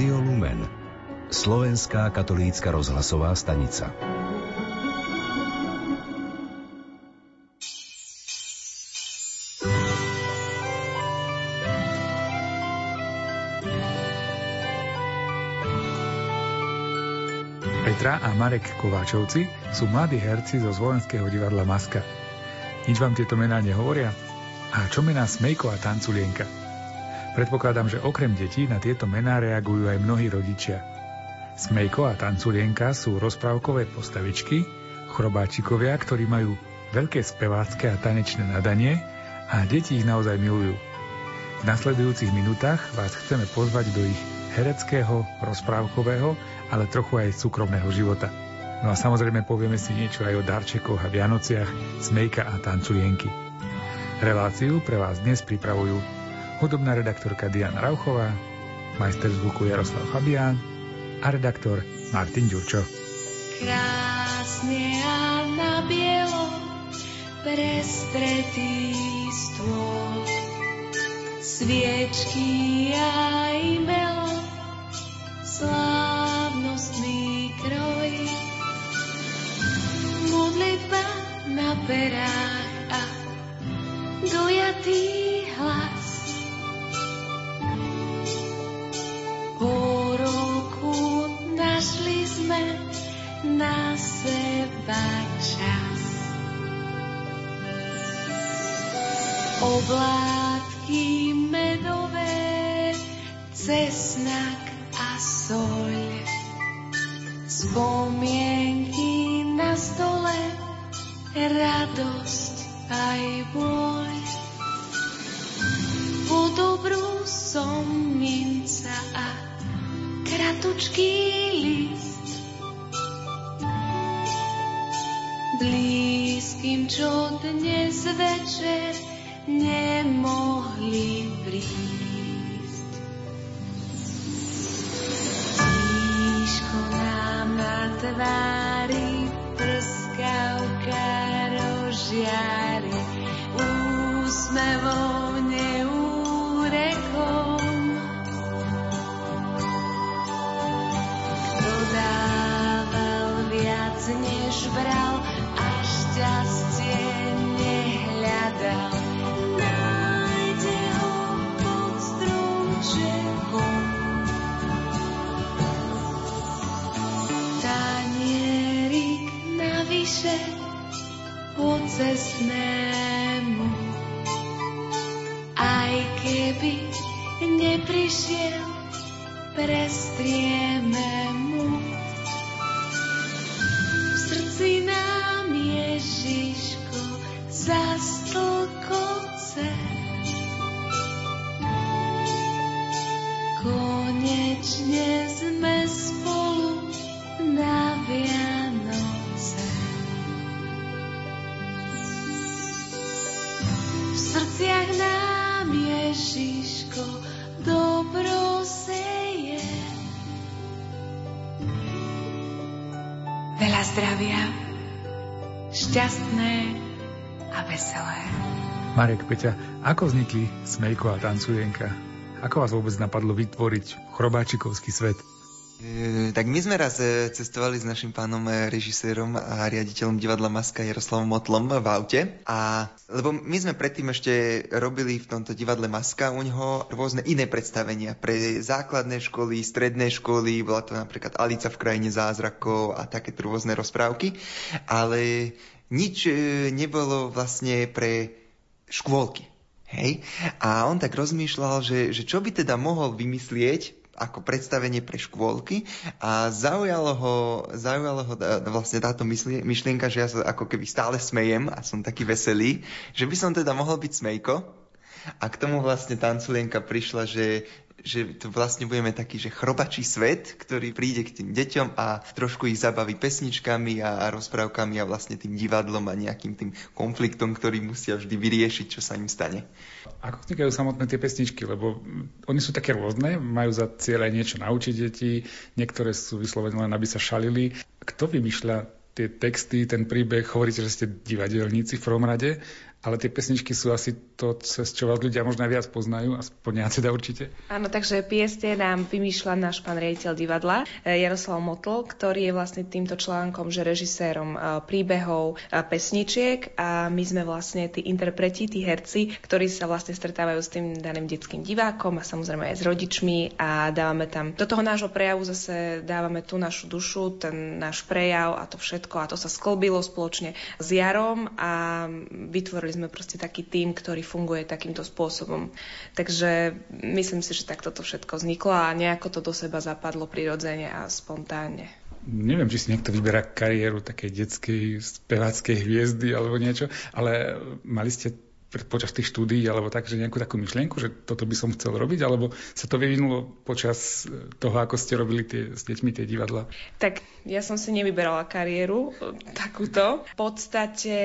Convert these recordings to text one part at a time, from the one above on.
Rádio Lumen, slovenská katolícka rozhlasová stanica. Petra a Marek Kováčovci sú mladí herci zo Zvolenského divadla Maska. Nič vám tieto mená nehovoria? A čo mená Smejko a Tanculienka? Predpokladám, že okrem detí na tieto mená reagujú aj mnohí rodičia. Smejko a Tanculienka sú rozprávkové postavičky, chrobáčikovia, ktorí majú veľké spevácké a tanečné nadanie a deti ich naozaj milujú. V nasledujúcich minútach vás chceme pozvať do ich hereckého, rozprávkového, ale trochu aj súkromného života. No a samozrejme povieme si niečo aj o darčekoch a Vianociach, Smejka a Tanculienky. Reláciu pre vás dnes pripravujú hudobná redaktorka Diana Rauchová, majster zvuku Jaroslav Fabián a redaktor Martin Ďurčo. Krásne a na bielo prestretý stôl, sviečky aj melo, slávnostný kroj, modlitba na perách a dojatý hlas. Seba čas. Oblátky medové, cesnak a soľ. Spomienky na stole, radosť aj boj. Po dobrú som minca a kratučký list blízkym, čo dnes večer nemohli prísť. Tíško nám na tvári prskavka rožiari pocestnému. Aj keby neprišiel, prestrieme Veľa zdravia šťastné a veselé. Marek Peťa, ako vznikli Smejko a Tancujenka? Ako vás vôbec napadlo vytvoriť chrobáčikovský svet? E, tak my sme raz e, cestovali s našim pánom e, režisérom a riaditeľom divadla Maska Jaroslavom Motlom v aute. A, lebo my sme predtým ešte robili v tomto divadle Maska u neho rôzne iné predstavenia pre základné školy, stredné školy, bola to napríklad Alica v krajine zázrakov a takéto rôzne rozprávky. Ale nič nebolo vlastne pre škôlky. Hej? A on tak rozmýšľal, že, že čo by teda mohol vymyslieť ako predstavenie pre škôlky a zaujalo ho, zaujalo ho vlastne táto myšlienka, že ja sa ako keby stále smejem a som taký veselý, že by som teda mohol byť smejko. A k tomu vlastne tanculienka prišla, že, že to vlastne budeme taký, že chrobačí svet, ktorý príde k tým deťom a trošku ich zabaví pesničkami a, a rozprávkami a vlastne tým divadlom a nejakým tým konfliktom, ktorý musia vždy vyriešiť, čo sa im stane. Ako vznikajú samotné tie pesničky? Lebo oni sú také rôzne, majú za cieľ aj niečo naučiť deti, niektoré sú vyslovené len, aby sa šalili. Kto vymýšľa tie texty, ten príbeh, hovoríte, že ste divadelníci v prvom rade, ale tie pesničky sú asi to, cez čo vás ľudia možno viac poznajú, aspoň ja teda určite. Áno, takže pieste nám vymýšľa náš pán riaditeľ divadla eh, Jaroslav Motl, ktorý je vlastne týmto článkom, že režisérom eh, príbehov a pesničiek a my sme vlastne tí interpreti, tí herci, ktorí sa vlastne stretávajú s tým daným detským divákom a samozrejme aj s rodičmi a dávame tam do toho nášho prejavu zase dávame tú našu dušu, ten náš prejav a to všetko a to sa sklbilo spoločne s Jarom a vytvorili vytvorili sme proste taký tím, ktorý funguje takýmto spôsobom. Takže myslím si, že takto to všetko vzniklo a nejako to do seba zapadlo prirodzene a spontánne. Neviem, či si niekto vyberá kariéru takej detskej speváckej hviezdy alebo niečo, ale mali ste počas tých štúdií alebo tak, že nejakú takú myšlienku, že toto by som chcel robiť, alebo sa to vyvinulo počas toho, ako ste robili tie, s deťmi tie divadla? Tak ja som si nevyberala kariéru takúto. V podstate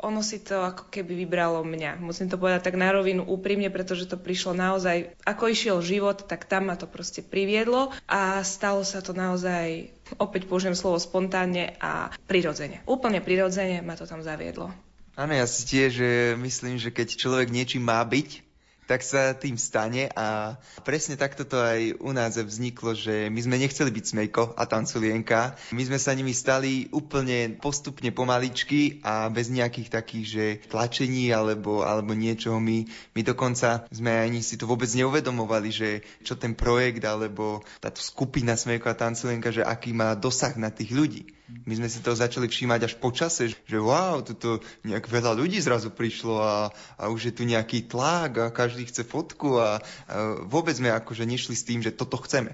ono si to ako keby vybralo mňa. Musím to povedať tak na rovinu úprimne, pretože to prišlo naozaj, ako išiel život, tak tam ma to proste priviedlo a stalo sa to naozaj opäť použijem slovo spontánne a prirodzene. Úplne prirodzene ma to tam zaviedlo. Áno, ja si tiež myslím, že keď človek niečím má byť, tak sa tým stane a presne takto to aj u nás vzniklo, že my sme nechceli byť Smejko a tanculienka. My sme sa nimi stali úplne postupne pomaličky a bez nejakých takých, že tlačení alebo, alebo niečoho. My, my dokonca sme ani si to vôbec neuvedomovali, že čo ten projekt alebo táto skupina Smejko a tanculienka, že aký má dosah na tých ľudí. My sme si to začali všímať až po čase, že wow, tuto nejak veľa ľudí zrazu prišlo a, a už je tu nejaký tlak a každý chce fotku a, a vôbec sme akože nešli s tým, že toto chceme.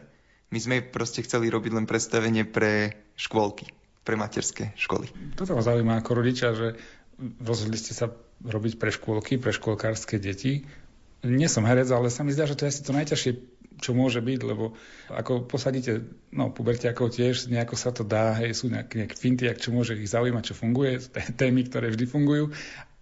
My sme proste chceli robiť len predstavenie pre škôlky, pre materské školy. Toto ma zaujíma ako rodiča, že rozhodli ste sa robiť pre škôlky, pre škôlkárske deti. Nie som herec, ale sa mi zdá, že to je asi to najťažšie čo môže byť, lebo ako posadíte, no pubertiakov tiež, nejako sa to dá, hej, sú nejaké, nejaké finty, ak čo môže ich zaujímať, čo funguje, témy, ktoré vždy fungujú.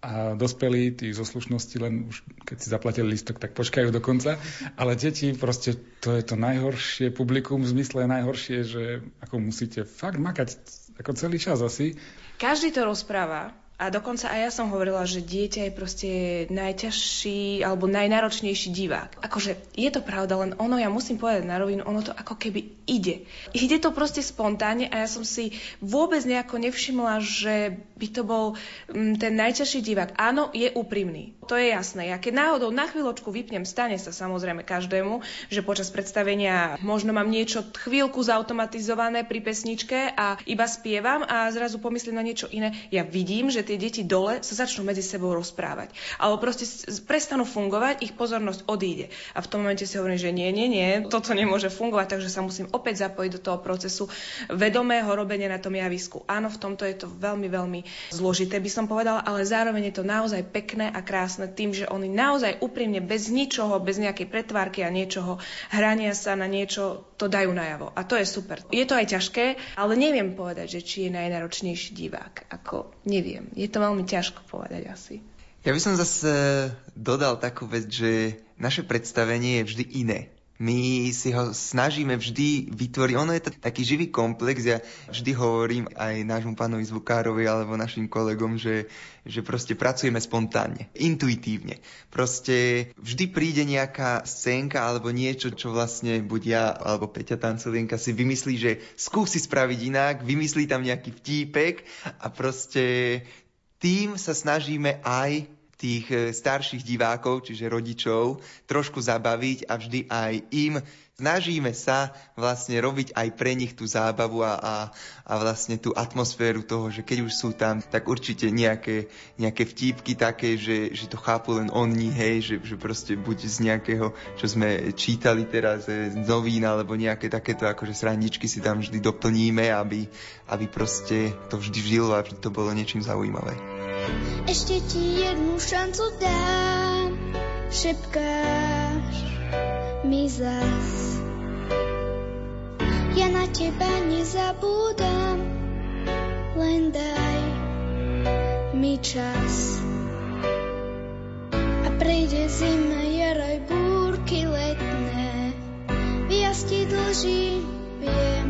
A dospelí, tí zo slušnosti len už keď si zaplatili listok, tak počkajú do konca, ale deti proste to je to najhoršie publikum v zmysle najhoršie, že ako musíte fakt makať ako celý čas asi. Každý to rozpráva, a dokonca aj ja som hovorila, že dieťa je proste najťažší alebo najnáročnejší divák. Akože je to pravda, len ono, ja musím povedať na rovinu, ono to ako keby ide. Ide to proste spontánne a ja som si vôbec nejako nevšimla, že by to bol m, mm, ten najťažší divák. Áno, je úprimný. To je jasné. Ja keď náhodou na chvíľočku vypnem, stane sa samozrejme každému, že počas predstavenia možno mám niečo chvíľku zautomatizované pri pesničke a iba spievam a zrazu pomyslím na niečo iné. Ja vidím, že tie deti dole sa začnú medzi sebou rozprávať. Alebo proste prestanú fungovať, ich pozornosť odíde. A v tom momente si hovorím, že nie, nie, nie, toto nemôže fungovať, takže sa musím opäť zapojiť do toho procesu vedomého robenia na tom javisku. Áno, v tomto je to veľmi, veľmi zložité, by som povedala, ale zároveň je to naozaj pekné a krásne tým, že oni naozaj úprimne, bez ničoho, bez nejakej pretvárky a niečoho, hrania sa na niečo, to dajú najavo. A to je super. Je to aj ťažké, ale neviem povedať, že či je najnáročnejší divák. Ako neviem. Je to veľmi ťažko povedať asi. Ja by som zase dodal takú vec, že naše predstavenie je vždy iné. My si ho snažíme vždy vytvoriť. Ono je to taký živý komplex. Ja vždy hovorím aj nášmu pánovi zvukárovi alebo našim kolegom, že, že proste pracujeme spontánne, intuitívne. Proste vždy príde nejaká scénka alebo niečo, čo vlastne buď ja alebo Peťa Tancelienka si vymyslí, že skúsi spraviť inak, vymyslí tam nejaký vtípek a proste tým sa snažíme aj tých e, starších divákov, čiže rodičov, trošku zabaviť a vždy aj im snažíme sa vlastne robiť aj pre nich tú zábavu a, a, a vlastne tú atmosféru toho, že keď už sú tam, tak určite nejaké, nejaké vtípky také, že, že to chápu len oni, hej, že, že proste buď z nejakého, čo sme čítali teraz e, z novín, alebo nejaké takéto akože srandičky si tam vždy doplníme, aby, aby proste to vždy žilo a vždy to bolo niečím zaujímavé. Ešte ti jednu šancu dám, šepkáš mi zas. Ja na teba nezabúdam, len daj mi čas. A prejde zima, jaroj, búrky letné, viac ti dlží, viem.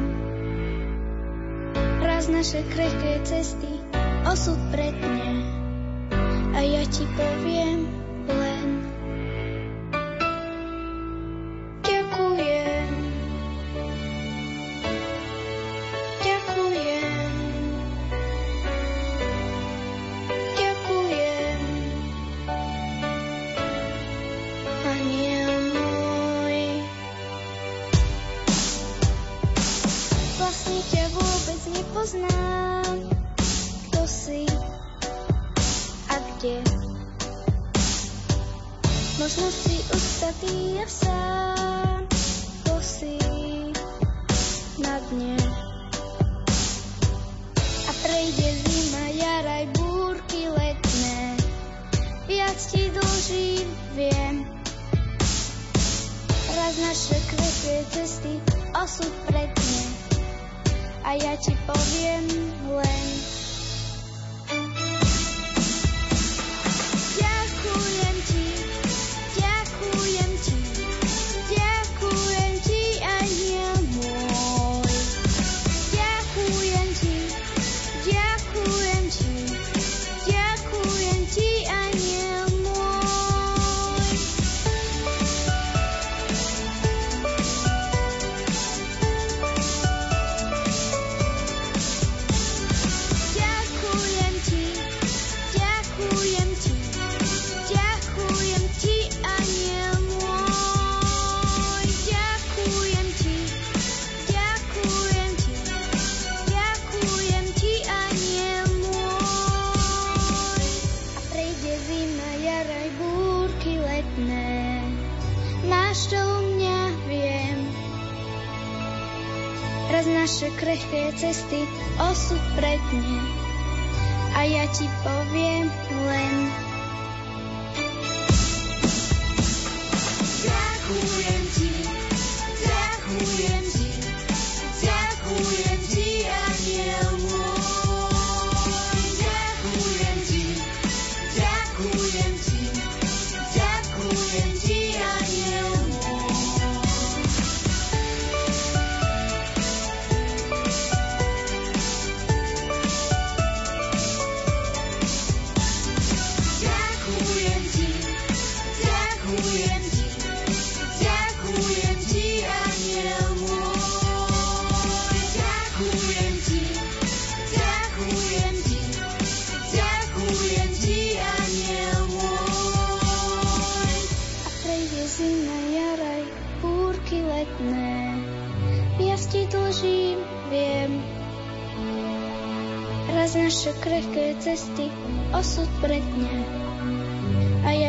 Raz naše krehké cesty osud pretne a ja ti poviem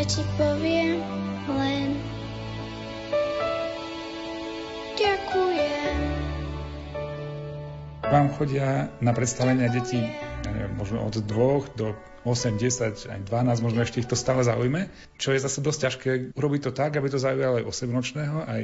ti poviem len ďakujem. Vám chodia na predstavenia neviem, možno od 2 do 8, 10, aj 12, možno ešte ich to stále zaujme, čo je zase dosť ťažké urobiť to tak, aby to zaujalo aj 8-ročného, aj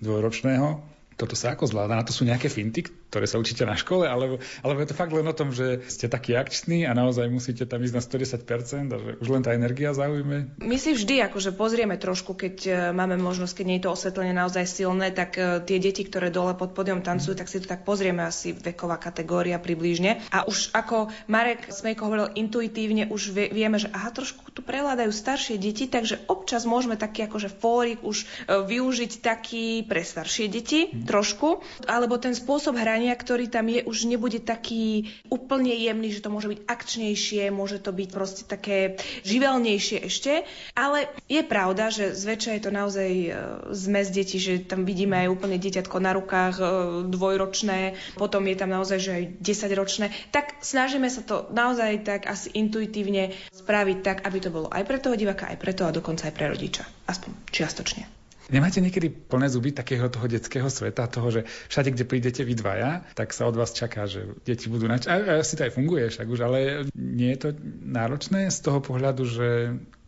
dvojročného. Toto sa ako zvláda? Na to sú nejaké finty, ktoré sa učíte na škole? Alebo, alebo je to fakt len o tom, že ste takí akční a naozaj musíte tam ísť na 110% a že už len tá energia zaujme? My si vždy akože pozrieme trošku, keď e, máme možnosť, keď nie je to osvetlenie naozaj silné, tak e, tie deti, ktoré dole pod podium tancujú, tak si to tak pozrieme asi veková kategória približne. A už ako Marek Smejko hovoril intuitívne, už vie, vieme, že aha, trošku tu prehľadajú staršie deti, takže občas môžeme taký akože fórik už e, využiť taký pre staršie deti, trošku, alebo ten spôsob hrania, ktorý tam je, už nebude taký úplne jemný, že to môže byť akčnejšie, môže to byť proste také živelnejšie ešte, ale je pravda, že zväčša je to naozaj e, zmes detí, že tam vidíme aj úplne dieťatko na rukách e, dvojročné, potom je tam naozaj, že aj 10-ročné, tak snažíme sa to naozaj tak asi intuitívne spraviť tak, aby to bolo aj pre toho diváka, aj pre toho a dokonca aj pre rodiča. Aspoň čiastočne. Nemáte niekedy plné zuby takého toho detského sveta, toho, že všade, kde prídete vy dvaja, tak sa od vás čaká, že deti budú nač... A asi to aj funguje však už, ale nie je to náročné z toho pohľadu, že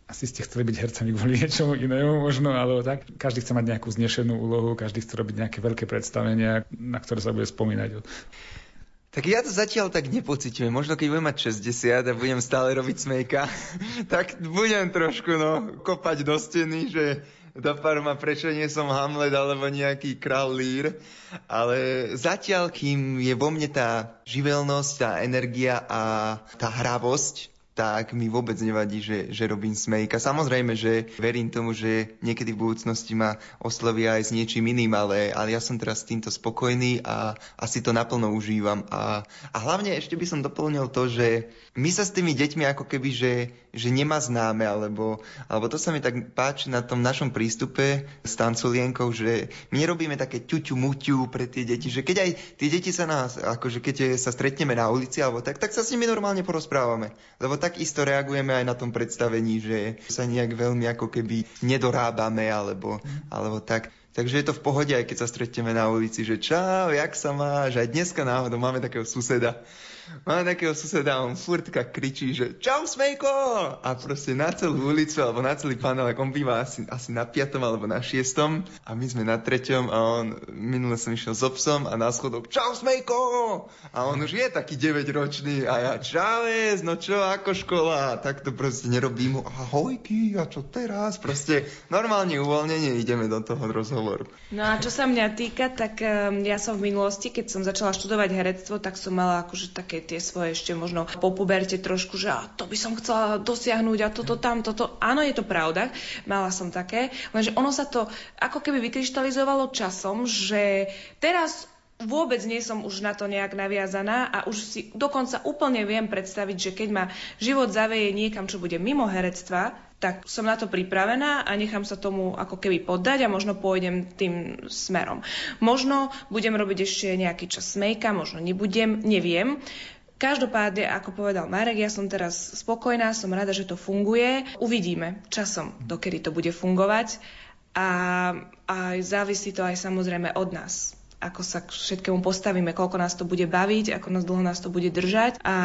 asi ste chceli byť hercami kvôli niečomu inému možno, alebo tak. Každý chce mať nejakú znešenú úlohu, každý chce robiť nejaké veľké predstavenia, na ktoré sa bude spomínať. Tak ja to zatiaľ tak nepociťujem. Možno keď budem mať 60 a budem stále robiť smejka, tak budem trošku no, kopať do steny, že do ma prečo nie som Hamlet alebo nejaký král Lír. Ale zatiaľ, kým je vo mne tá živelnosť, tá energia a tá hravosť, tak mi vôbec nevadí, že, že robím smejka. Samozrejme, že verím tomu, že niekedy v budúcnosti ma oslovia aj s niečím iným, ale, ale ja som teraz s týmto spokojný a asi to naplno užívam. A, a hlavne ešte by som doplnil to, že my sa s tými deťmi ako keby, že, že nemá známe, alebo, alebo to sa mi tak páči na tom našom prístupe s tanculienkou, že my nerobíme také ťuťu muťu pre tie deti, že keď aj tie deti sa nás, akože keď sa stretneme na ulici alebo tak, tak sa s nimi normálne porozprávame. Lebo tak isto reagujeme aj na tom predstavení, že sa nejak veľmi ako keby nedorábame alebo, alebo tak. Takže je to v pohode, aj keď sa stretneme na ulici, že čau, jak sa máš? Aj dneska náhodou máme takého suseda, Mám takého suseda, on furtka kričí, že čau Smejko! A proste na celú ulicu alebo na celý panel, on býva asi, asi na piatom alebo na šiestom a my sme na treťom a on, minule som išiel so psom a na schodok čau Smejko! A on už je taký 9 ročný a ja čaves, no čo, ako škola? Tak to proste nerobí mu ahojky a čo teraz? Proste normálne uvoľnenie ideme do toho rozhovoru. No a čo sa mňa týka, tak um, ja som v minulosti, keď som začala študovať herectvo, tak som mala akože také také tie svoje ešte možno po puberte trošku, že a to by som chcela dosiahnuť a toto tam, toto. Áno, je to pravda, mala som také, lenže ono sa to ako keby vykryštalizovalo časom, že teraz vôbec nie som už na to nejak naviazaná a už si dokonca úplne viem predstaviť, že keď ma život zaveje niekam, čo bude mimo herectva, tak som na to pripravená a nechám sa tomu ako keby poddať a možno pôjdem tým smerom. Možno budem robiť ešte nejaký čas smejka, možno nebudem, neviem. Každopádne, ako povedal Marek, ja som teraz spokojná, som rada, že to funguje. Uvidíme časom, dokedy to bude fungovať a, a závisí to aj samozrejme od nás ako sa k všetkému postavíme, koľko nás to bude baviť, ako nás dlho nás to bude držať a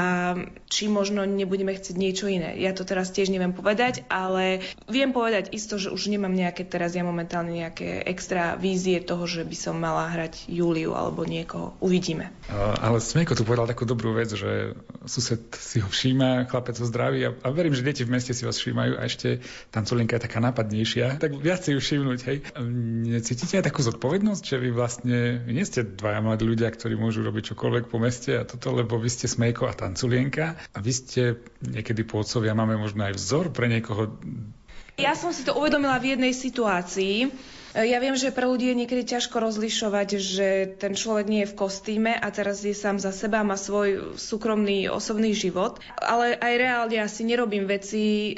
či možno nebudeme chcieť niečo iné. Ja to teraz tiež neviem povedať, ale viem povedať isto, že už nemám nejaké teraz ja momentálne nejaké extra vízie toho, že by som mala hrať Júliu alebo niekoho. Uvidíme. Ale Smejko tu povedal takú dobrú vec, že sused si ho všíma, chlapec ho zdraví a, a verím, že deti v meste si vás všímajú a ešte tanculinka je taká nápadnejšia, tak viac si ju všimnúť, hej. Cítite aj takú zodpovednosť, že vy vlastne nie ste dvaja mladí ľudia, ktorí môžu robiť čokoľvek po meste a toto, lebo vy ste Smejko a Tanculienka. A vy ste niekedy pôcovia, máme možno aj vzor pre niekoho. Ja som si to uvedomila v jednej situácii, ja viem, že pre ľudí je niekedy ťažko rozlišovať, že ten človek nie je v kostýme a teraz je sám za seba, má svoj súkromný osobný život, ale aj reálne asi nerobím veci,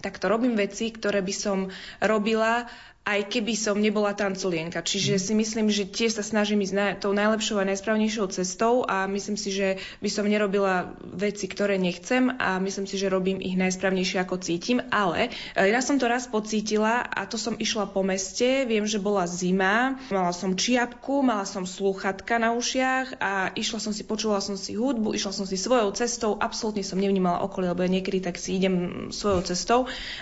takto robím veci, ktoré by som robila aj keby som nebola tanculienka. Čiže si myslím, že tiež sa snažím ísť na, tou najlepšou a najsprávnejšou cestou a myslím si, že by som nerobila veci, ktoré nechcem a myslím si, že robím ich najsprávnejšie, ako cítim. Ale e, ja som to raz pocítila a to som išla po meste. Viem, že bola zima, mala som čiapku, mala som slúchatka na ušiach a išla som si, počula som si hudbu, išla som si svojou cestou, absolútne som nevnímala okolie, lebo ja niekedy tak si idem svojou cestou.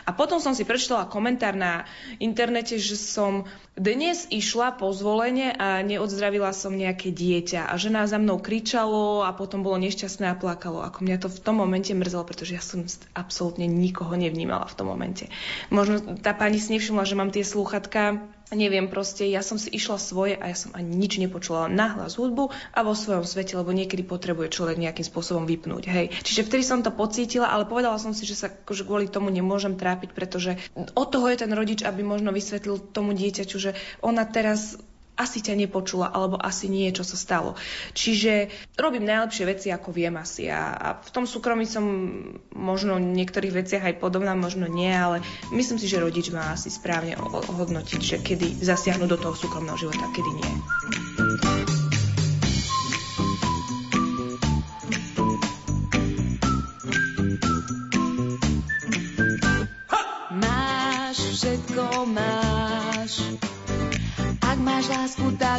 A potom som si prečítala komentár na internete, že som dnes išla po zvolenie a neodzdravila som nejaké dieťa a žena za mnou kričalo a potom bolo nešťastné a plakalo. Ako mňa to v tom momente mrzelo, pretože ja som absolútne nikoho nevnímala v tom momente. Možno tá pani si nevšimla, že mám tie slúchatka neviem, proste ja som si išla svoje a ja som ani nič nepočula nahlas hudbu a vo svojom svete, lebo niekedy potrebuje človek nejakým spôsobom vypnúť. Hej. Čiže vtedy som to pocítila, ale povedala som si, že sa akože kvôli tomu nemôžem trápiť, pretože od toho je ten rodič, aby možno vysvetlil tomu dieťaťu, že ona teraz asi ťa nepočula, alebo asi nie, čo sa stalo. Čiže robím najlepšie veci, ako viem asi. A, v tom súkromí som možno v niektorých veciach aj podobná, možno nie, ale myslím si, že rodič má asi správne hodnotiť, že kedy zasiahnu do toho súkromného života, kedy nie.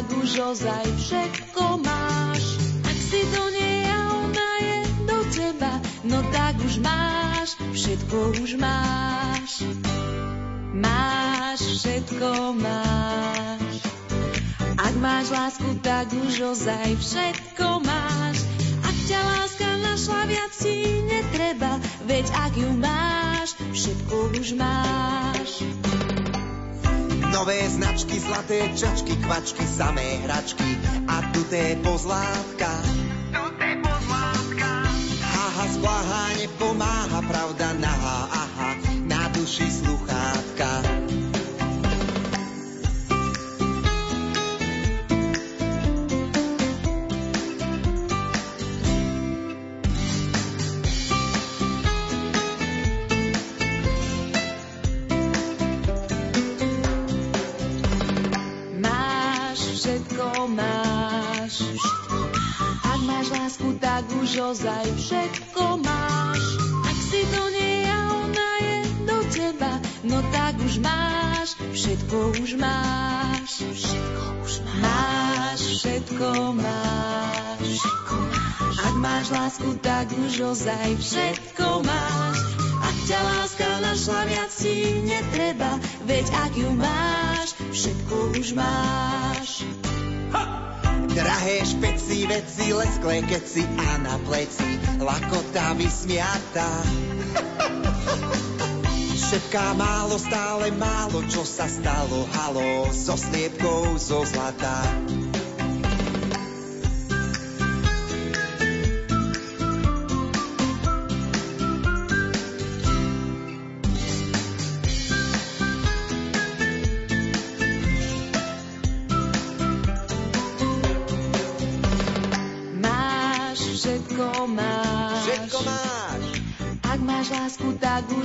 Tak už ozaj všetko máš. Ak si to nie a ona je do teba, no tak už máš, všetko už máš. Máš, všetko máš. Ak máš lásku, tak už ozaj všetko máš. Ak ťa láska našla, viac ti netreba, veď ak ju máš, všetko už máš. Nové značky, zlaté čačky, kvačky, samé hračky a tuté pozlátka. Tuté pozlátka. Haha, z nepomáha, pravda naha, aha, na duši sluchátka. Máš. Ak máš lásku, tak už ozaj všetko máš. Ak si to nie a ona je do teba, no tak už máš, všetko už máš. Všetko už máš. Máš, všetko máš. Všetko máš. Ak máš lásku, tak už ozaj všetko máš. Ak ťa láska našla, viac ti netreba, veď ak ju máš, všetko už máš. Drahé špeci, veci, lesklé keci a na pleci lakota vysmiatá. Šepká málo, stále málo, čo sa stalo, halo, so sliepkou zo zlata.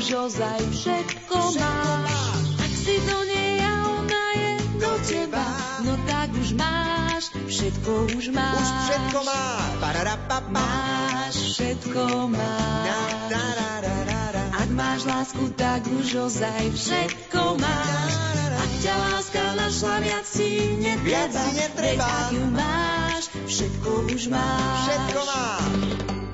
Tak už ozaj všetko, máš. Ak si to nie a ona je do teba, no tak už máš, všetko už máš. už všetko máš. Máš, všetko máš. Ak máš lásku, tak už ozaj všetko máš. Ak ťa láska našla, viac ti netreba. Viac ti netreba. Veď ak ju máš, všetko už máš. Všetko máš.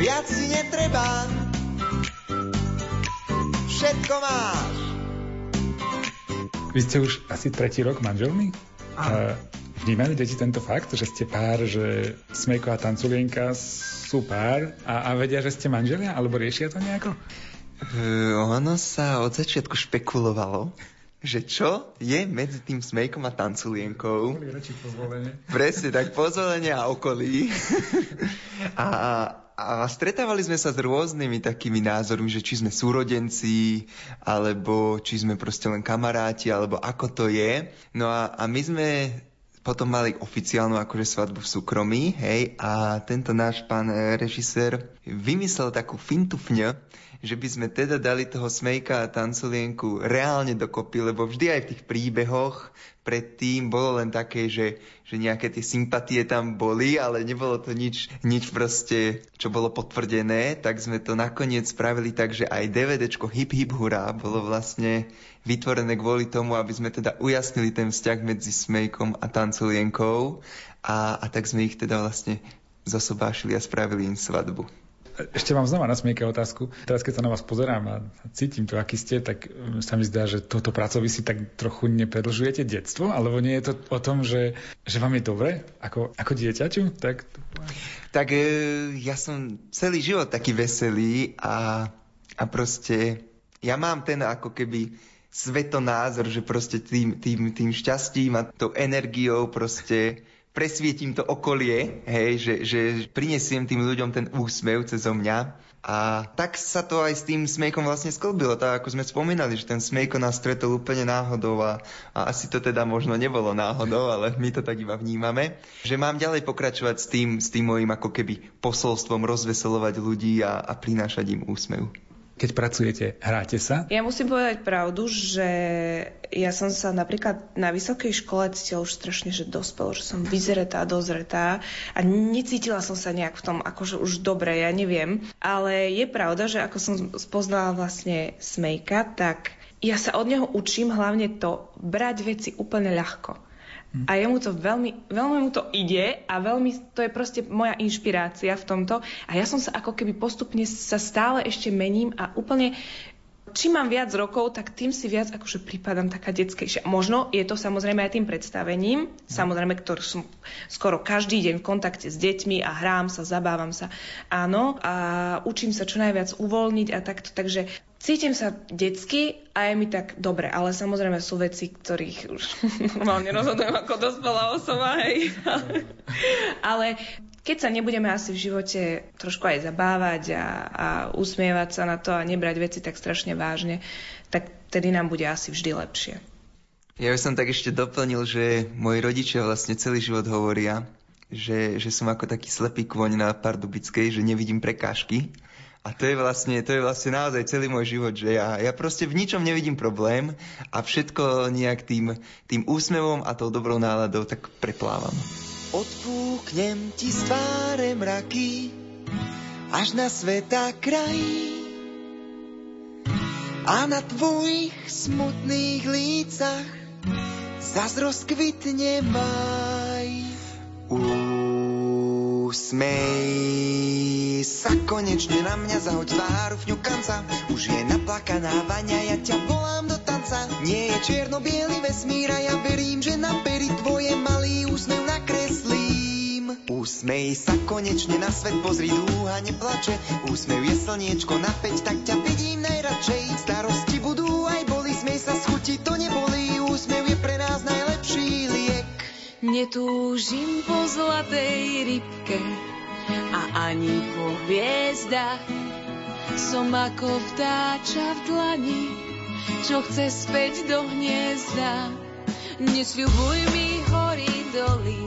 Viac si netreba. Všetko máš. Vy ste už asi tretí rok manželní? A vnímali deti tento fakt, že ste pár, že Smejko a Tanculienka sú pár a, a vedia, že ste manželia? Alebo riešia to nejako? Uh, ono sa od začiatku špekulovalo, že čo je medzi tým smejkom a tanculienkou. Presne, tak pozvolenie a okolí. a, a stretávali sme sa s rôznymi takými názormi, že či sme súrodenci, alebo či sme proste len kamaráti, alebo ako to je. No a, a my sme potom mali oficiálnu akože svadbu v súkromí, hej, a tento náš pán režisér vymyslel takú fintu fňa, že by sme teda dali toho smejka a tanculienku reálne dokopy, lebo vždy aj v tých príbehoch predtým bolo len také, že, že nejaké tie sympatie tam boli, ale nebolo to nič, nič proste, čo bolo potvrdené, tak sme to nakoniec spravili tak, že aj DVDčko Hip Hip Hurá bolo vlastne vytvorené kvôli tomu, aby sme teda ujasnili ten vzťah medzi smejkom a tanculienkou a, a tak sme ich teda vlastne zosobášili a spravili im svadbu. Ešte vám znova nasmieka otázku. Teraz, keď sa na vás pozerám a cítim to, aký ste, tak mm, sa mi zdá, že toto pracovy si tak trochu nepredlžujete detstvo, alebo nie je to o tom, že, že vám je dobre ako, ako dieťaťu? Tak... Tak e, ja som celý život taký veselý a, a proste ja mám ten ako keby svetonázor, že proste tým, tým, tým šťastím a tou energiou proste presvietím to okolie, hej, že, že prinesiem tým ľuďom ten úsmev cez mňa. A tak sa to aj s tým smejkom vlastne sklbilo, tak ako sme spomínali, že ten smejko nás stretol úplne náhodou a, a asi to teda možno nebolo náhodou, ale my to tak iba vnímame, že mám ďalej pokračovať s tým, s tým mojim ako keby posolstvom rozveselovať ľudí a, a prinášať im úsmev. Keď pracujete, hráte sa? Ja musím povedať pravdu, že ja som sa napríklad na vysokej škole cítila už strašne, že dospelo, že som vyzretá, dozretá a necítila som sa nejak v tom akože už dobre, ja neviem. Ale je pravda, že ako som spoznala vlastne Smejka, tak ja sa od neho učím hlavne to brať veci úplne ľahko. A jemu to veľmi, veľmi mu to ide a veľmi to je proste moja inšpirácia v tomto. A ja som sa ako keby postupne sa stále ešte mením a úplne čím mám viac rokov, tak tým si viac akože prípadám taká detskejšia. Možno je to samozrejme aj tým predstavením, samozrejme, ktorý som skoro každý deň v kontakte s deťmi a hrám sa, zabávam sa. Áno, a učím sa čo najviac uvoľniť a takto. Takže Cítim sa detsky a je mi tak dobre, ale samozrejme sú veci, ktorých už normálne rozhodujem ako dospelá osoba, hej. ale keď sa nebudeme asi v živote trošku aj zabávať a, a usmievať sa na to a nebrať veci tak strašne vážne, tak tedy nám bude asi vždy lepšie. Ja by som tak ešte doplnil, že moji rodičia vlastne celý život hovoria, že, že som ako taký slepý kvoň na Pardubickej, že nevidím prekážky a to je vlastne, to je vlastne naozaj celý môj život, že ja, ja proste v ničom nevidím problém a všetko nejak tým, tým úsmevom a tou dobrou náladou tak preplávam. Odpúknem ti z tváre mraky až na sveta krají a na tvojich smutných lícach zas rozkvitne maj. Sa konečne na mňa, zahoď tváru fňukanca. Už je naplakaná vaňa, ja ťa volám do tanca. Nie je čierno-biely vesmír a ja verím, že na pery tvoje malý úsmev nakreslím. Úsmej sa konečne na svet, pozri dúha neplače. Úsmev je slniečko napäť, tak ťa vidím najradšej. Starosti budú aj boli, smej sa schutiť, to nebolí. Úsmev je pre nás najlepší liek. Netúžim po zlatej rybke, a ani po hviezdach. Som ako vtáča v dlani, čo chce späť do hniezda. Nesľubuj mi hory doly,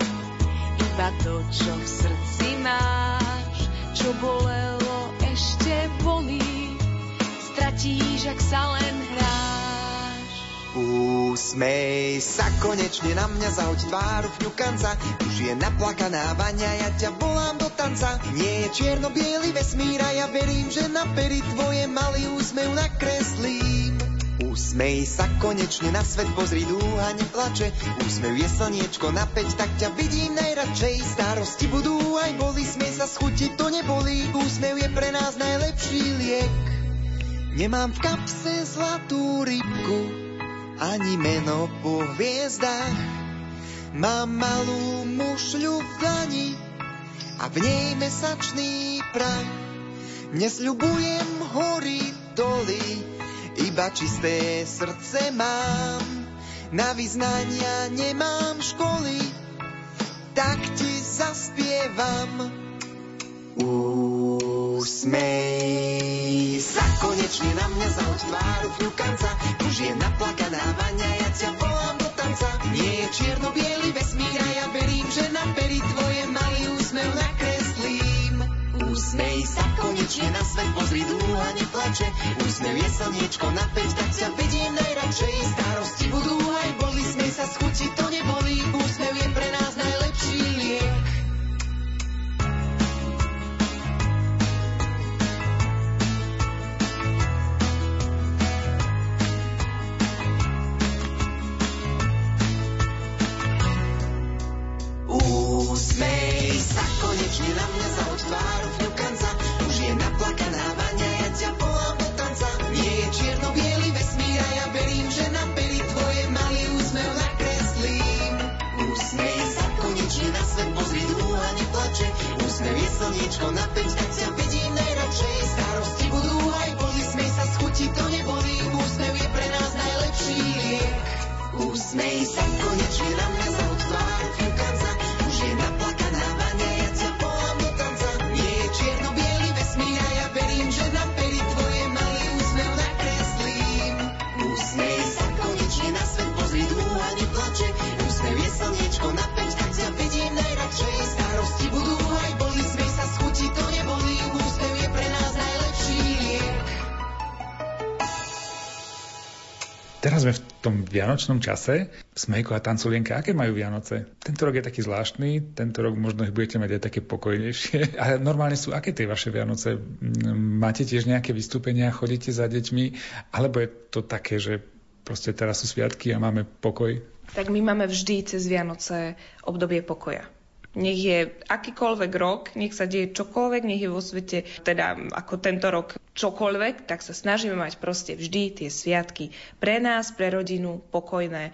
iba to, čo v srdci máš, čo bolelo, ešte bolí. Stratíš, ak sa len hráš. Úsmej sa konečne na mňa, zahoď tváru fňukanca. Už je naplakaná vaňa, ja ťa volám do tanca. Nie je čierno-biely vesmír a ja verím, že na pery tvoje malý úsmev nakreslím. Úsmej sa konečne na svet, pozri dúha neplače. Úsmev je slniečko napäť, tak ťa vidím najradšej. Starosti budú aj boli, smej sa schutiť, to nebolí. Úsmev je pre nás najlepší liek. Nemám v kapse zlatú rybku, ani meno po hviezdách. Mám malú mušľu v dlani a v nej mesačný prach. Nesľubujem hory, doly, iba čisté srdce mám. Na vyznania nemám školy, tak ti zaspievam. Úsmej konečne na mňa zahoď tváru fňukanca. Už je naplakaná vaňa, ja ťa volám do tanca. Nie je čierno-biely vesmír a ja verím, že na pery tvoje malý úsmev nakreslím. Úsmej sa konečne na svet, pozri dúha neplače. Úsmev je slniečko napäť, tak ťa vidím najradšej. Starosti budú aj boli, smej sa schutiť, to nebolí. Vianočnom čase. Smejko a tanculienka, aké majú Vianoce? Tento rok je taký zvláštny, tento rok možno ich budete mať aj také pokojnejšie. A normálne sú aké tie vaše Vianoce? Mm, Máte tiež nejaké vystúpenia, chodíte za deťmi? Alebo je to také, že proste teraz sú sviatky a máme pokoj? tak my máme vždy cez Vianoce obdobie pokoja. Nech je akýkoľvek rok, nech sa deje čokoľvek, nech je vo svete, teda ako tento rok čokoľvek, tak sa snažíme mať proste vždy tie sviatky pre nás, pre rodinu, pokojné.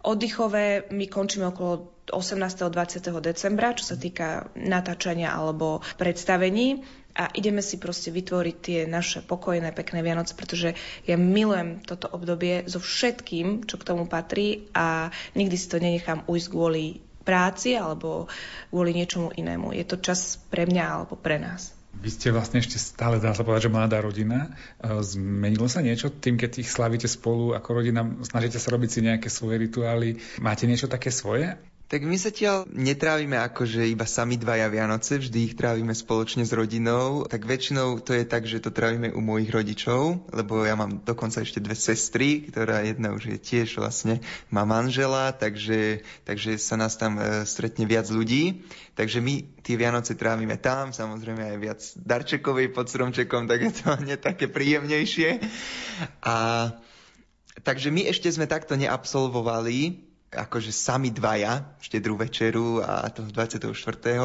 Oddychové my končíme okolo 18. 20. decembra, čo sa týka natáčania alebo predstavení a ideme si proste vytvoriť tie naše pokojné, pekné Vianoce, pretože ja milujem toto obdobie so všetkým, čo k tomu patrí a nikdy si to nenechám ujsť kvôli práci alebo kvôli niečomu inému. Je to čas pre mňa alebo pre nás. Vy ste vlastne ešte stále, dá sa povedať, že mladá rodina. E, zmenilo sa niečo tým, keď ich slavíte spolu ako rodina? Snažíte sa robiť si nejaké svoje rituály? Máte niečo také svoje? Tak my zatiaľ netrávime akože iba sami dvaja Vianoce, vždy ich trávime spoločne s rodinou. Tak väčšinou to je tak, že to trávime u mojich rodičov, lebo ja mám dokonca ešte dve sestry, ktorá jedna už je tiež vlastne má manžela, takže, takže sa nás tam e, stretne viac ľudí. Takže my tie Vianoce trávime tam, samozrejme aj viac darčekovej pod stromčekom, tak je to nie také príjemnejšie. A takže my ešte sme takto neabsolvovali akože sami dvaja, štedrú večeru a toho 24.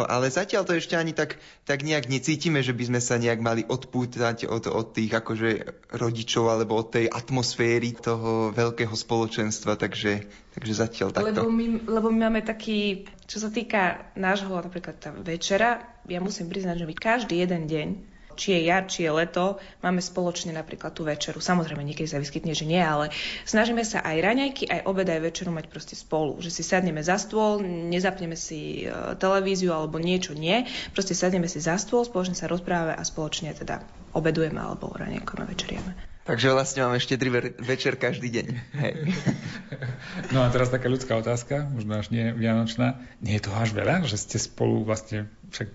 Ale zatiaľ to ešte ani tak, tak nejak necítime, že by sme sa nejak mali odpútať od, od tých akože rodičov alebo od tej atmosféry toho veľkého spoločenstva, takže, takže zatiaľ takto. Lebo my, lebo my máme taký, čo sa týka nášho napríklad tá večera, ja musím priznať, že my každý jeden deň či je jar, či je leto, máme spoločne napríklad tú večeru. Samozrejme, niekedy sa vyskytne, že nie, ale snažíme sa aj raňajky, aj obed, aj večeru mať proste spolu. Že si sadneme za stôl, nezapneme si e, televíziu alebo niečo, nie. Proste sadneme si za stôl, spoločne sa rozprávame a spoločne teda obedujeme alebo raňajkujeme, večerieme. Takže vlastne máme štedrý večer každý deň. Hej. No a teraz taká ľudská otázka, možno až nie vianočná. Nie je to až veľa, že ste spolu vlastne, však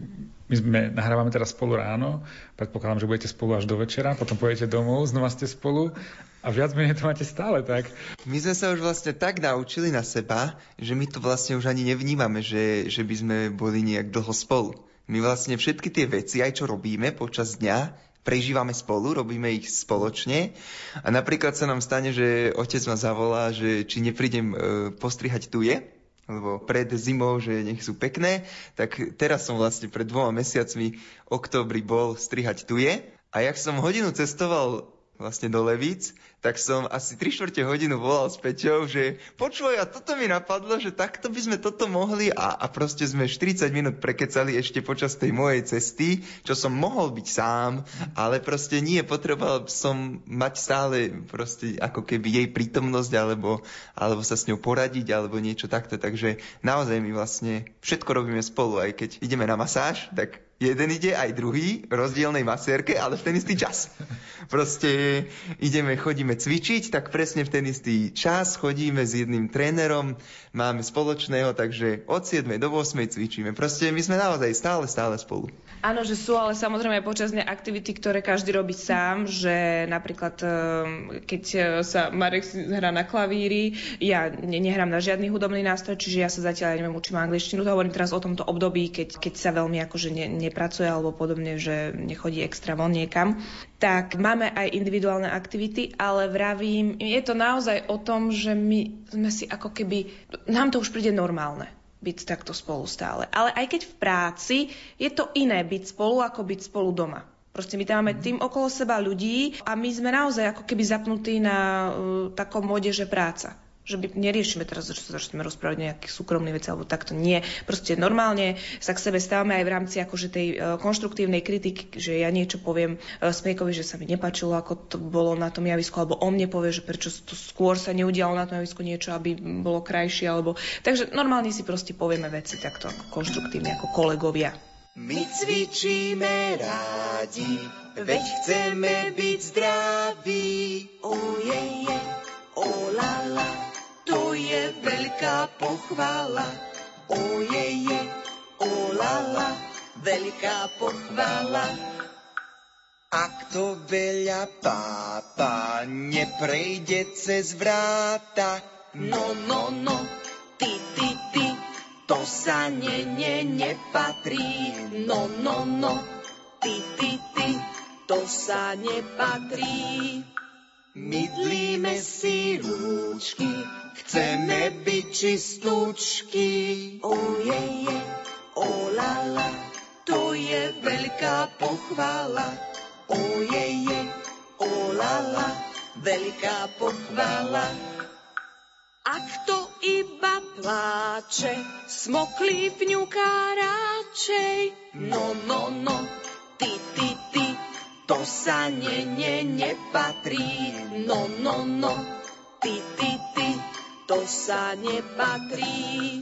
my sme, nahrávame teraz spolu ráno, predpokladám, že budete spolu až do večera, potom pojete domov, znova ste spolu a viac menej to máte stále tak. My sme sa už vlastne tak naučili na seba, že my to vlastne už ani nevnímame, že, že by sme boli nejak dlho spolu. My vlastne všetky tie veci, aj čo robíme počas dňa, prežívame spolu, robíme ich spoločne. A napríklad sa nám stane, že otec ma zavolá, že či neprídem e, postrihať tuje, lebo pred zimou, že nech sú pekné, tak teraz som vlastne pred dvoma mesiacmi oktobri bol strihať tuje a jak som hodinu cestoval vlastne do Levíc, tak som asi 3 čtvrte hodinu volal s Peťou, že počuj, a toto mi napadlo, že takto by sme toto mohli a, a proste sme 40 minút prekecali ešte počas tej mojej cesty, čo som mohol byť sám, ale proste nie, potreboval som mať stále proste ako keby jej prítomnosť alebo, alebo sa s ňou poradiť alebo niečo takto, takže naozaj my vlastne všetko robíme spolu, aj keď ideme na masáž, tak Jeden ide aj druhý v rozdielnej masérke, ale v ten istý čas. Proste ideme, chodíme cvičiť, tak presne v ten istý čas chodíme s jedným trénerom, máme spoločného, takže od 7. do 8. cvičíme. Proste my sme naozaj stále, stále spolu. Áno, že sú ale samozrejme počasné aktivity, ktoré každý robí sám, že napríklad ehm, keď e, sa Marek hrá na klavíri, ja nehrám na žiadny hudobný nástroj, čiže ja sa zatiaľ neviem, učím angličtinu. To hovorím teraz o tomto období, keď, keď sa veľmi akože ne, nepracuje alebo podobne, že nechodí extra von niekam. Tak máme aj individuálne aktivity, ale vravím, je to naozaj o tom, že my sme si ako keby, nám to už príde normálne byť takto spolu stále. Ale aj keď v práci je to iné byť spolu, ako byť spolu doma. Proste my tam máme tým okolo seba ľudí a my sme naozaj ako keby zapnutí na uh, takom mode, že práca že my neriešime teraz, že sa začneme rozprávať o nejakých súkromných veci alebo takto. Nie. Proste normálne sa k sebe stávame aj v rámci akože tej uh, konštruktívnej kritiky, že ja niečo poviem uh, Smejkovi, že sa mi nepačilo, ako to bolo na tom javisku, alebo on mne povie, že prečo to skôr sa neudialo na tom javisku niečo, aby bolo krajšie, alebo... Takže normálne si proste povieme veci takto ako konštruktívne, ako kolegovia. My cvičíme rádi, veď chceme byť zdraví. Oh, yeah, yeah. Oh, la, la to je veľká pochvala. Ojeje, olala, veľká pochvala. Ak to veľa pápa neprejde cez vráta, no, no, no, ty, ty, ty, to sa ne, ne, nepatrí. No, no, no, ty, ty, ty, to sa nepatrí. Mydlíme si rúčky, chceme byť čistúčky. Ojeje, olala, to je veľká pochvála. Ojeje, olala, veľká pochvála. A kto iba pláče, smoklý vňuká radšej. No, no, no, ty, ty, to sa ne, ne, nepatrí. No, no, no, ty, ty, ty, to sa nepatrí.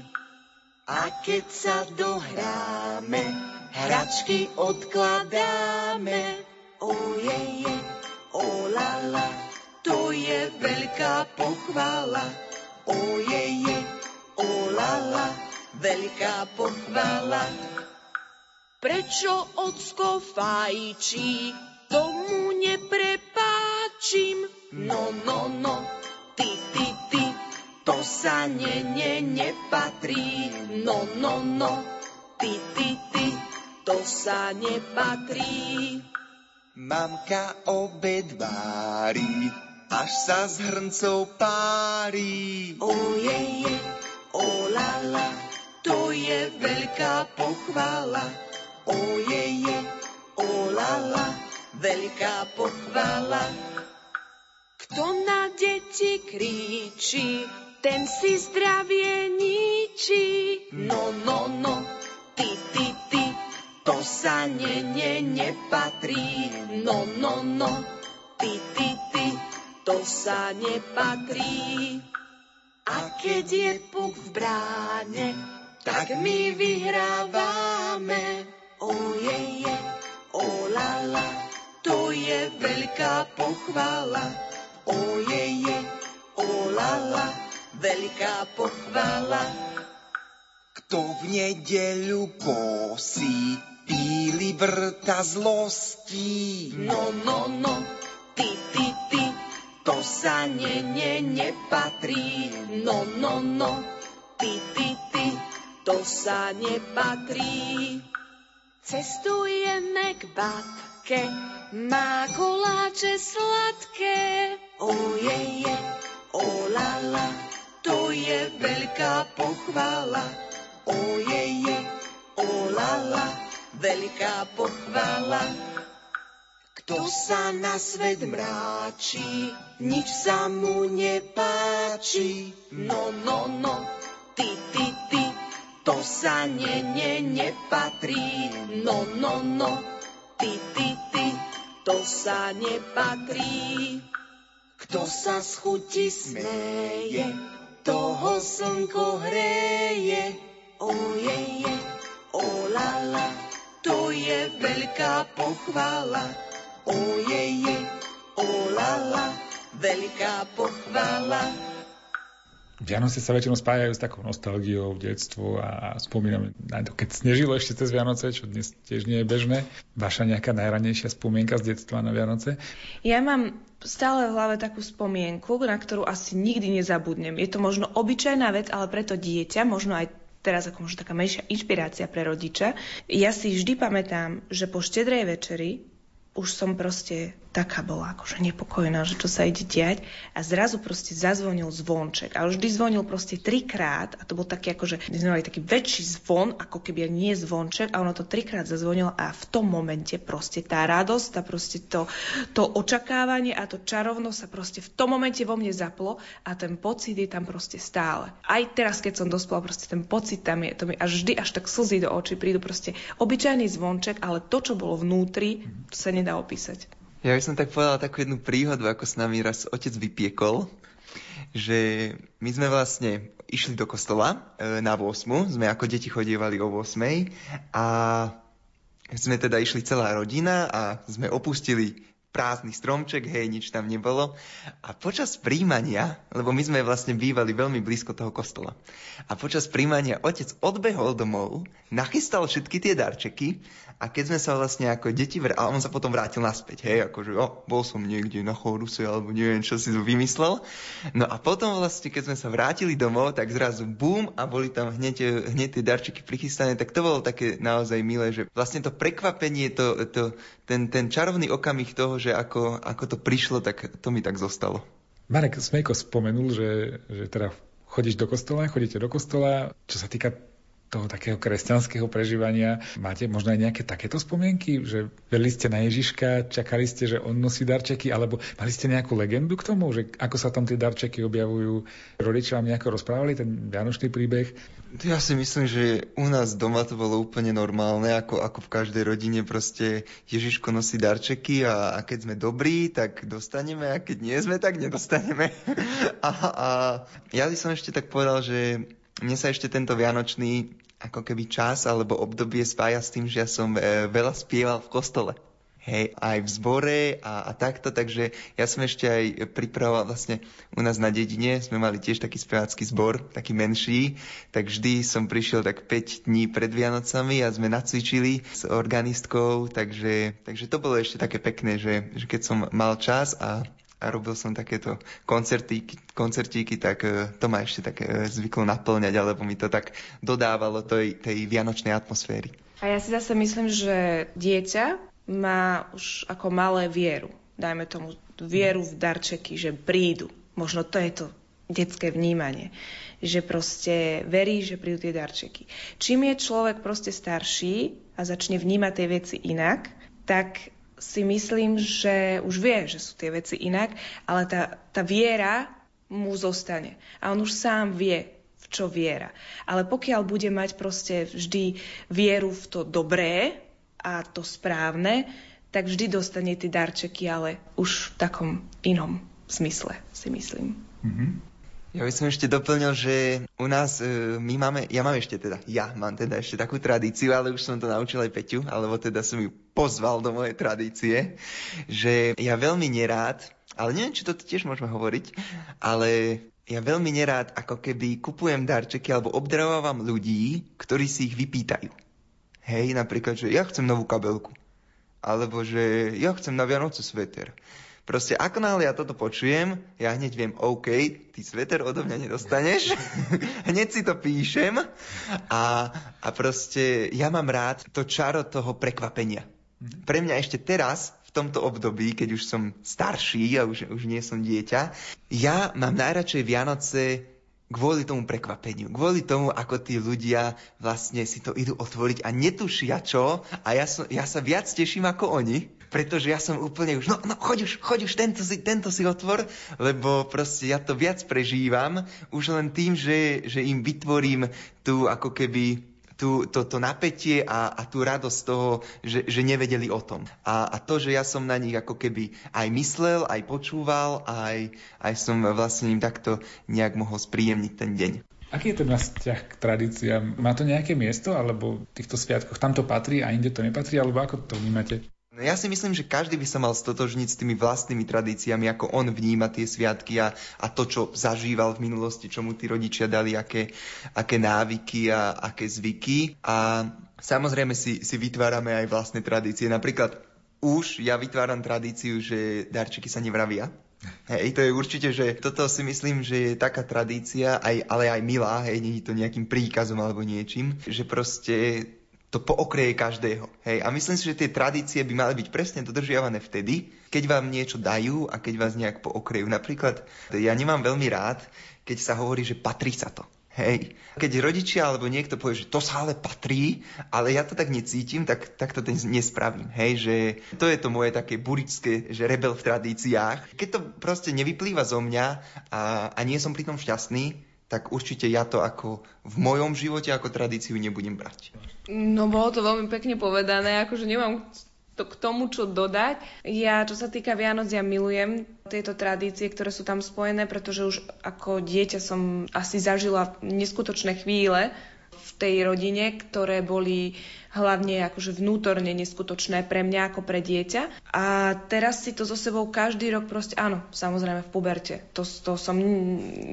A keď sa dohráme, hračky odkladáme. Ojeje, olala, to je veľká pochvála. Ojeje, olala, veľká pochvála. Prečo ocko fajčí, tomu neprepáčim. No, no, no, ty, ty, ty, to sa ne, ne, nepatrí. No, no, no, ty, ty, ty, to sa nepatrí. Mamka obed vári, až sa z hrncov pári. Ojeje, olala, to je veľká pochvála. Ojeje, olala, veľká pochvála. Kto na deti kríči, ten si zdravie ničí. No, no, no, ty, ty, ty, to sa ne, ne, nepatrí. No, no, no, ty, ty, ty, to sa nepatrí. A keď je puk v bráne, tak my vyhrávame. Ojeje, olala, to je veľká pochvála. Ojeje, olala, veľká pochvála. Kto v nedeľu kosí, píli vrta zlosti. No, no, no, ty, ty, ty, to sa ne, ne, nepatrí. No, no, no, ty, ty, ty, to sa nepatrí. Cestujeme k babke, má koláče sladké. Ojeje, olala, to je veľká pochvála. Ojeje, olala, veľká pochvála. Kto sa na svet mráči, nič sa mu nepáči. No, no, no, ty, ty, ty, to sa ne, ne, nepatrí. No, no, no, ty, ty, to sa nepatrí. Kto sa z chuti smeje, toho slnko hreje. Ojeje, olala, to je veľká pochvála. Ojeje, olala, veľká pochvála. Vianoce sa väčšinou spájajú s takou nostalgiou v detstvu a spomíname na to, keď snežilo ešte cez Vianoce, čo dnes tiež nie je bežné. Vaša nejaká najranejšia spomienka z detstva na Vianoce? Ja mám stále v hlave takú spomienku, na ktorú asi nikdy nezabudnem. Je to možno obyčajná vec, ale preto dieťa, možno aj teraz ako možno taká menšia inšpirácia pre rodiča. Ja si vždy pamätám, že po štedrej večeri už som proste taká bola akože nepokojná, že čo sa ide diať. A zrazu proste zazvonil zvonček. A vždy zvonil proste trikrát. A to bol taký akože, my sme mali taký väčší zvon, ako keby nie zvonček. A ono to trikrát zazvonilo a v tom momente proste tá radosť, tá proste to, to očakávanie a to čarovno sa proste v tom momente vo mne zaplo a ten pocit je tam proste stále. Aj teraz, keď som dospela, proste ten pocit tam je, to mi až vždy až tak slzy do očí prídu proste obyčajný zvonček, ale to, čo bolo vnútri, to sa nedá opísať. Ja by som tak povedal takú jednu príhodu, ako s nami raz otec vypiekol, že my sme vlastne išli do kostola e, na 8, sme ako deti chodievali o 8 a sme teda išli celá rodina a sme opustili prázdny stromček, hej, nič tam nebolo. A počas príjmania, lebo my sme vlastne bývali veľmi blízko toho kostola, a počas príjmania otec odbehol domov, nachystal všetky tie darčeky a keď sme sa vlastne ako deti, vr- a on sa potom vrátil naspäť, hej, akože, o, bol som niekde na choruse, alebo neviem, čo si vymyslel. No a potom vlastne, keď sme sa vrátili domov, tak zrazu bum a boli tam hneď, hneď tie darčeky prichystané, tak to bolo také naozaj milé, že vlastne to prekvapenie, to, to, ten, ten čarovný okamih toho, že ako, ako to prišlo, tak to mi tak zostalo. Marek Smejko spomenul, že, že teda chodíš do kostola, chodíte do kostola. Čo sa týka toho takého kresťanského prežívania. Máte možno aj nejaké takéto spomienky, že verili ste na Ježiška, čakali ste, že on nosí darčeky, alebo mali ste nejakú legendu k tomu, že ako sa tam tie darčeky objavujú? Rodičia vám nejako rozprávali ten vianočný príbeh? Ja si myslím, že u nás doma to bolo úplne normálne, ako, ako v každej rodine proste Ježiško nosí darčeky a, a keď sme dobrí, tak dostaneme a keď nie sme, tak nedostaneme. a, a ja by som ešte tak povedal, že mne sa ešte tento vianočný ako keby čas alebo obdobie spája s tým, že ja som e, veľa spieval v kostole. Hej, aj v zbore a, a takto, takže ja som ešte aj pripravoval vlastne u nás na dedine, sme mali tiež taký spevácky zbor, taký menší, tak vždy som prišiel tak 5 dní pred Vianocami a sme nacvičili s organistkou, takže, takže to bolo ešte také pekné, že, že keď som mal čas a a robil som takéto koncertíky, koncertíky, tak e, to ma ešte tak e, zvyklo naplňať, alebo mi to tak dodávalo tej, tej vianočnej atmosféry. A ja si zase myslím, že dieťa má už ako malé vieru. Dajme tomu vieru v darčeky, že prídu. Možno to je to detské vnímanie. Že proste verí, že prídu tie darčeky. Čím je človek proste starší a začne vnímať tie veci inak, tak si myslím, že už vie, že sú tie veci inak, ale tá, tá viera mu zostane. A on už sám vie, v čo viera. Ale pokiaľ bude mať proste vždy vieru v to dobré a to správne, tak vždy dostane tie darčeky, ale už v takom inom zmysle, si myslím. Mm-hmm. Ja by som ešte doplnil, že u nás, e, my máme, ja mám ešte teda, ja mám teda ešte takú tradíciu, ale už som to naučil aj Peťu, alebo teda som ju pozval do mojej tradície, že ja veľmi nerád, ale neviem, či to tiež môžeme hovoriť, ale ja veľmi nerád ako keby kupujem darčeky alebo obdarovávam ľudí, ktorí si ich vypýtajú. Hej, napríklad, že ja chcem novú kabelku. Alebo že ja chcem na Vianoce sveter. Proste ako náhle ja toto počujem, ja hneď viem, OK, ty sveter odo mňa nedostaneš, hneď si to píšem. A, a proste ja mám rád to čaro toho prekvapenia. Pre mňa ešte teraz, v tomto období, keď už som starší a už, už nie som dieťa, ja mám najradšej Vianoce kvôli tomu prekvapeniu, kvôli tomu, ako tí ľudia vlastne si to idú otvoriť a netušia čo a ja, som, ja sa viac teším ako oni, pretože ja som úplne už, no, no choď už, choď už, tento si, tento si otvor, lebo proste ja to viac prežívam už len tým, že, že im vytvorím tu ako keby tú, to, to napätie a, a tú radosť toho, že, že nevedeli o tom. A, a to, že ja som na nich ako keby aj myslel, aj počúval, aj, aj som vlastne im takto nejak mohol spríjemniť ten deň. Aký je ten vzťah k tradíciám? Má to nejaké miesto, alebo v týchto sviatkoch tam to patrí a inde to nepatrí, alebo ako to vnímate? No ja si myslím, že každý by sa mal stotožniť s tými vlastnými tradíciami, ako on vníma tie sviatky a, a to, čo zažíval v minulosti, čo mu tí rodičia dali, aké, aké návyky a aké zvyky. A samozrejme si, si vytvárame aj vlastné tradície. Napríklad už ja vytváram tradíciu, že darčeky sa nevravia. Hej, to je určite, že toto si myslím, že je taká tradícia, aj, ale aj milá, hej, nie je to nejakým príkazom alebo niečím, že proste to pookreje každého. Hej? A myslím si, že tie tradície by mali byť presne dodržiavané vtedy, keď vám niečo dajú a keď vás nejak pookrejú. Napríklad, ja nemám veľmi rád, keď sa hovorí, že patrí sa to. Hej. Keď rodičia alebo niekto povie, že to sa ale patrí, ale ja to tak necítim, tak, tak to nespravím. Hej, že to je to moje také buričské, že rebel v tradíciách. Keď to proste nevyplýva zo mňa a, a nie som pri tom šťastný, tak určite ja to ako v mojom živote ako tradíciu nebudem brať. No bolo to veľmi pekne povedané, akože nemám to k tomu, čo dodať. Ja, čo sa týka Vianoc, ja milujem tieto tradície, ktoré sú tam spojené, pretože už ako dieťa som asi zažila neskutočné chvíle v tej rodine, ktoré boli hlavne akože vnútorne neskutočné pre mňa ako pre dieťa. A teraz si to so sebou každý rok proste, áno, samozrejme v puberte. To, to som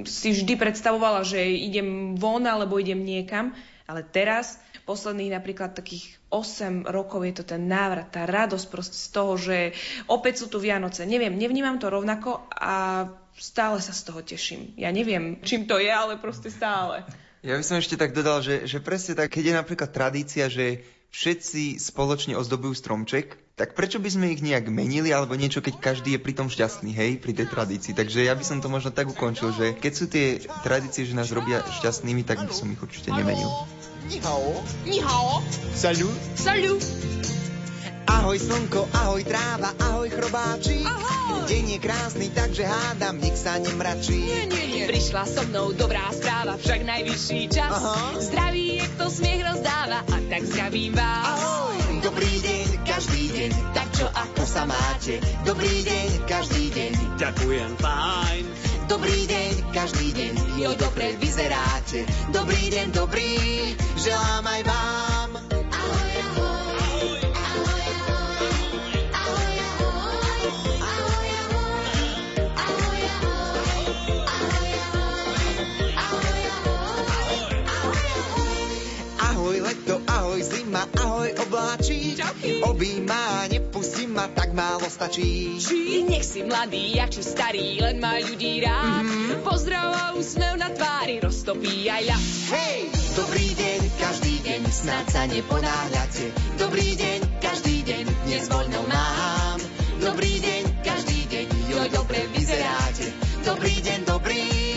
si vždy predstavovala, že idem von alebo idem niekam, ale teraz posledných napríklad takých 8 rokov je to ten návrat, tá radosť proste z toho, že opäť sú tu Vianoce. Neviem, nevnímam to rovnako a stále sa z toho teším. Ja neviem, čím to je, ale proste stále. Ja by som ešte tak dodal, že, že presne tak, keď je napríklad tradícia, že všetci spoločne ozdobujú stromček, tak prečo by sme ich nejak menili alebo niečo, keď každý je pri tom šťastný, hej, pri tej tradícii. Takže ja by som to možno tak ukončil, že keď sú tie tradície, že nás robia šťastnými, tak by som ich určite nemenil. Ni hao. Ni hao. Salut. Salut. Ahoj slnko, ahoj tráva, ahoj chrobáči. Ahoj. Deň je krásny, takže hádam, nik sa nemračí. Nie, nie, nie. Prišla so mnou dobrá správa, však najvyšší čas. Aha. Zdraví je kto smiech rozdáva, a tak zdravím vás. Ahoj. Dobrý deň, každý deň, tak čo ako sa máte? Dobrý deň, každý deň, Ďakujem, fajn. dobrý deň, každý deň, jo dobre vyzeráte. Dobrý deň, dobrý, želám aj vám. Zima, ahoj. Čauky. Obíma, nepustí ma, tak málo stačí. Či nech si mladý, jak či starý, len má ľudí rád. Pozdrav a úsmev na tvári roztopí aj ľad. Hej! Dobrý deň, každý deň, snad sa neponáhľate. Dobrý deň, každý deň, dnes voľno mám. Dobrý deň, každý deň, jo dobre vyzeráte. Dobrý deň, dobrý, želám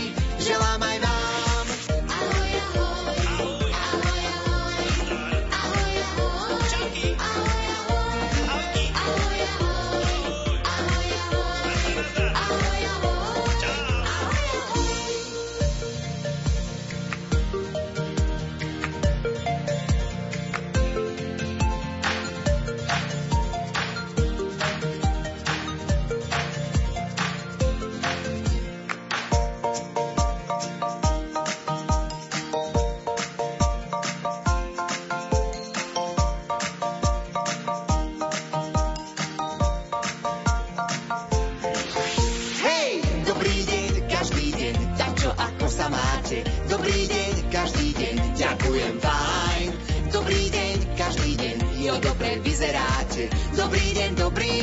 máte? Dobrý deň, každý deň, ďakujem, fajn. Dobrý deň, každý deň, jo dobre vyzeráte. Dobrý deň, dobrý,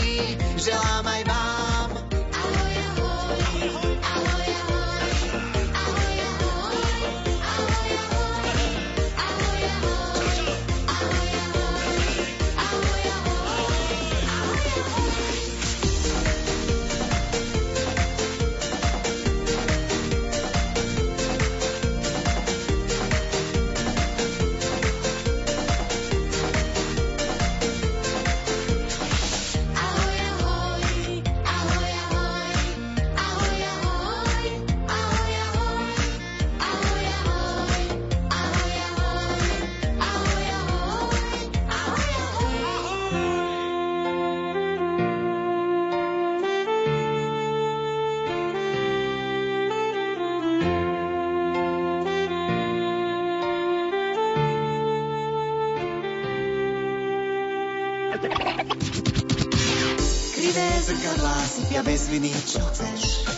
želám aj vám. Zrkadlá sypia bez viny, čo chceš.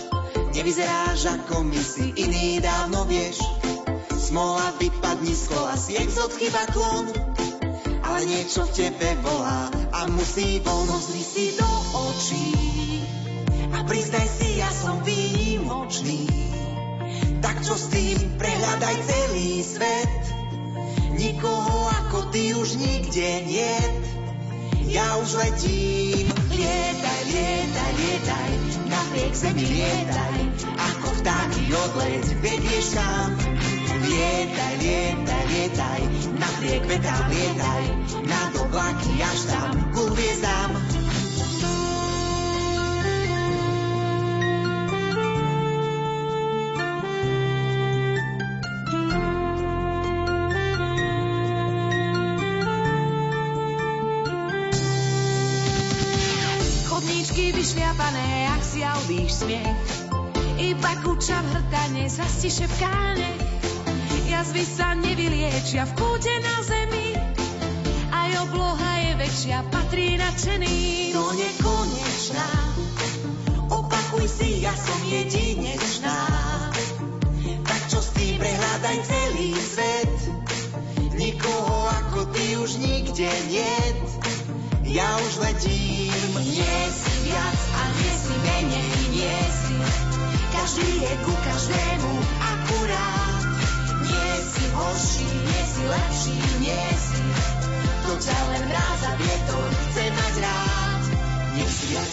Nevyzeráš ako my si iný, dávno vieš. Smola vypadni z kola, si exot chyba klon. Ale niečo v tebe volá a musí von, si do očí. A priznaj si, ja som výnimočný. Tak čo s tým, prehľadaj celý svet. Nikoho ako ty už nikde niet. Ja už letím. Lietaj, lietaj, lietaj, napriek zemi lietaj, ako vtáky odleť, vedieš kam. Lietaj, lietaj, lietaj, napriek vetrám lietaj, nad oblaky až tam, ku hviezdám. Albíš smiech. Iba kuča v hrtane, zasti šepkáne. Jazvy sa nevyliečia v púde na zemi. Aj obloha je väčšia, patrí nadšený. Do nekonečná, opakuj si, ja som jedinečná. Tak čo s tým prehľadaj celý svet. Nikoho ako ty už nikde niet. Ja už letím. Si viac a nie si menej, si. Každý je ku každému akurát. Nie si horší, nie si lepší, nie si. To ťa len mráz a vietor chce mať rád. viac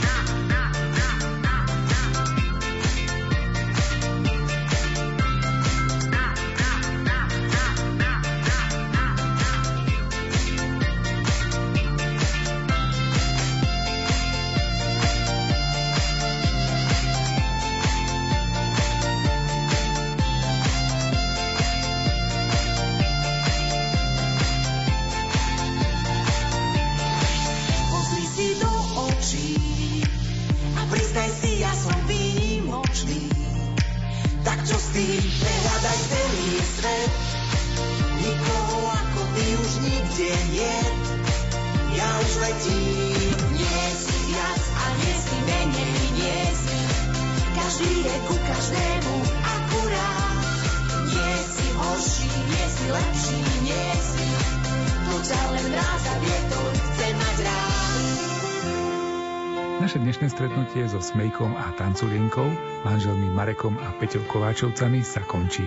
Nie. Si viac a nie si menej, nie si. Každý je ku každému akurát. Nie si horší, nie si lepší, nie si. To ťa len rád a mať rád stretnutie so Smejkom a Tanculienkou, manželmi Marekom a Peťou Kováčovcami sa končí.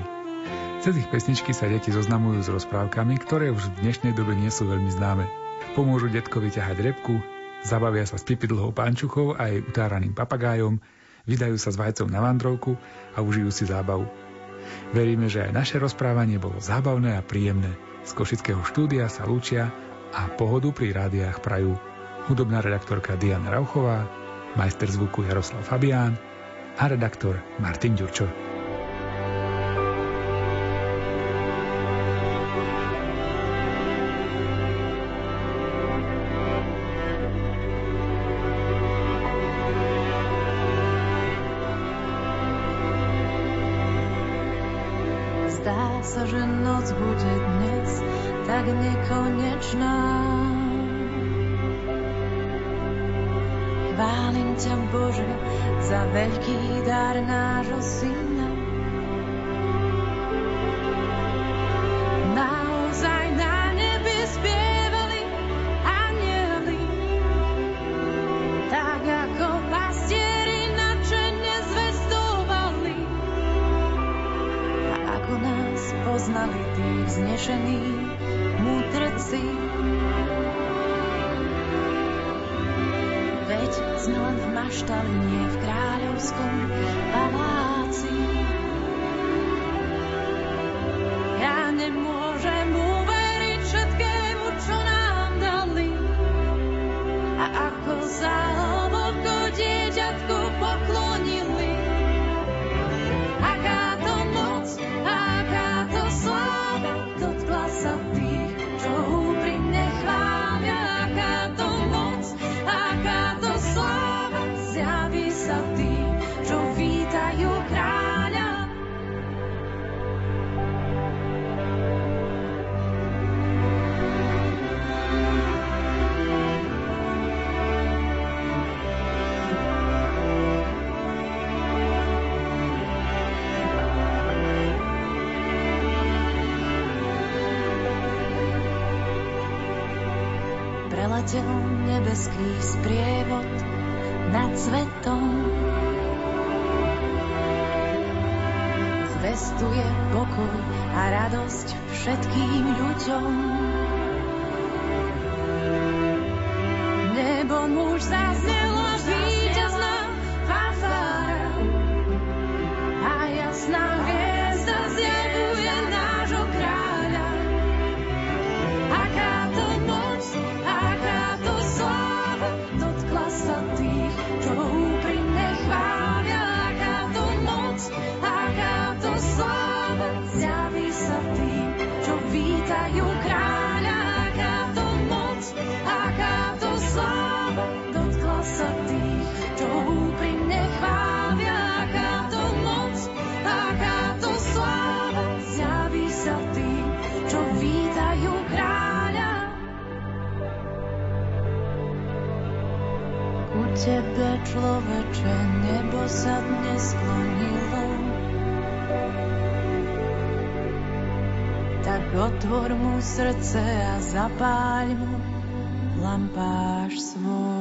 Cez ich pesničky sa deti zoznamujú s rozprávkami, ktoré už v dnešnej dobe nie sú veľmi známe. Pomôžu detkovi ťahať repku, zabavia sa s pipidlhou pančuchou a jej utáraným papagájom, vydajú sa s vajcom na vandrovku a užijú si zábavu. Veríme, že aj naše rozprávanie bolo zábavné a príjemné. Z Košického štúdia sa lúčia a pohodu pri rádiách prajú hudobná redaktorka Diana Rauchová, majster zvuku Jaroslav Fabián a redaktor Martin Ďurčo. Vznešení múdrci, sme len v maštali, nie v kráľovskom paláci. Preletel nebeský sprievod nad svetom. Zvestuje pokoj a radosť všetkým ľuďom. otvor mu srdce a zapáľ mu lampáš svoj.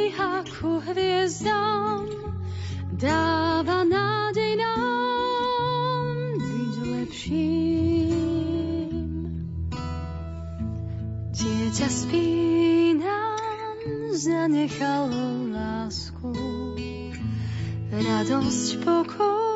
dvíha ku hviezdám, dáva nádej nám byť lepším. Dieťa spí nám zanechalo lásku, radosť, pokoj.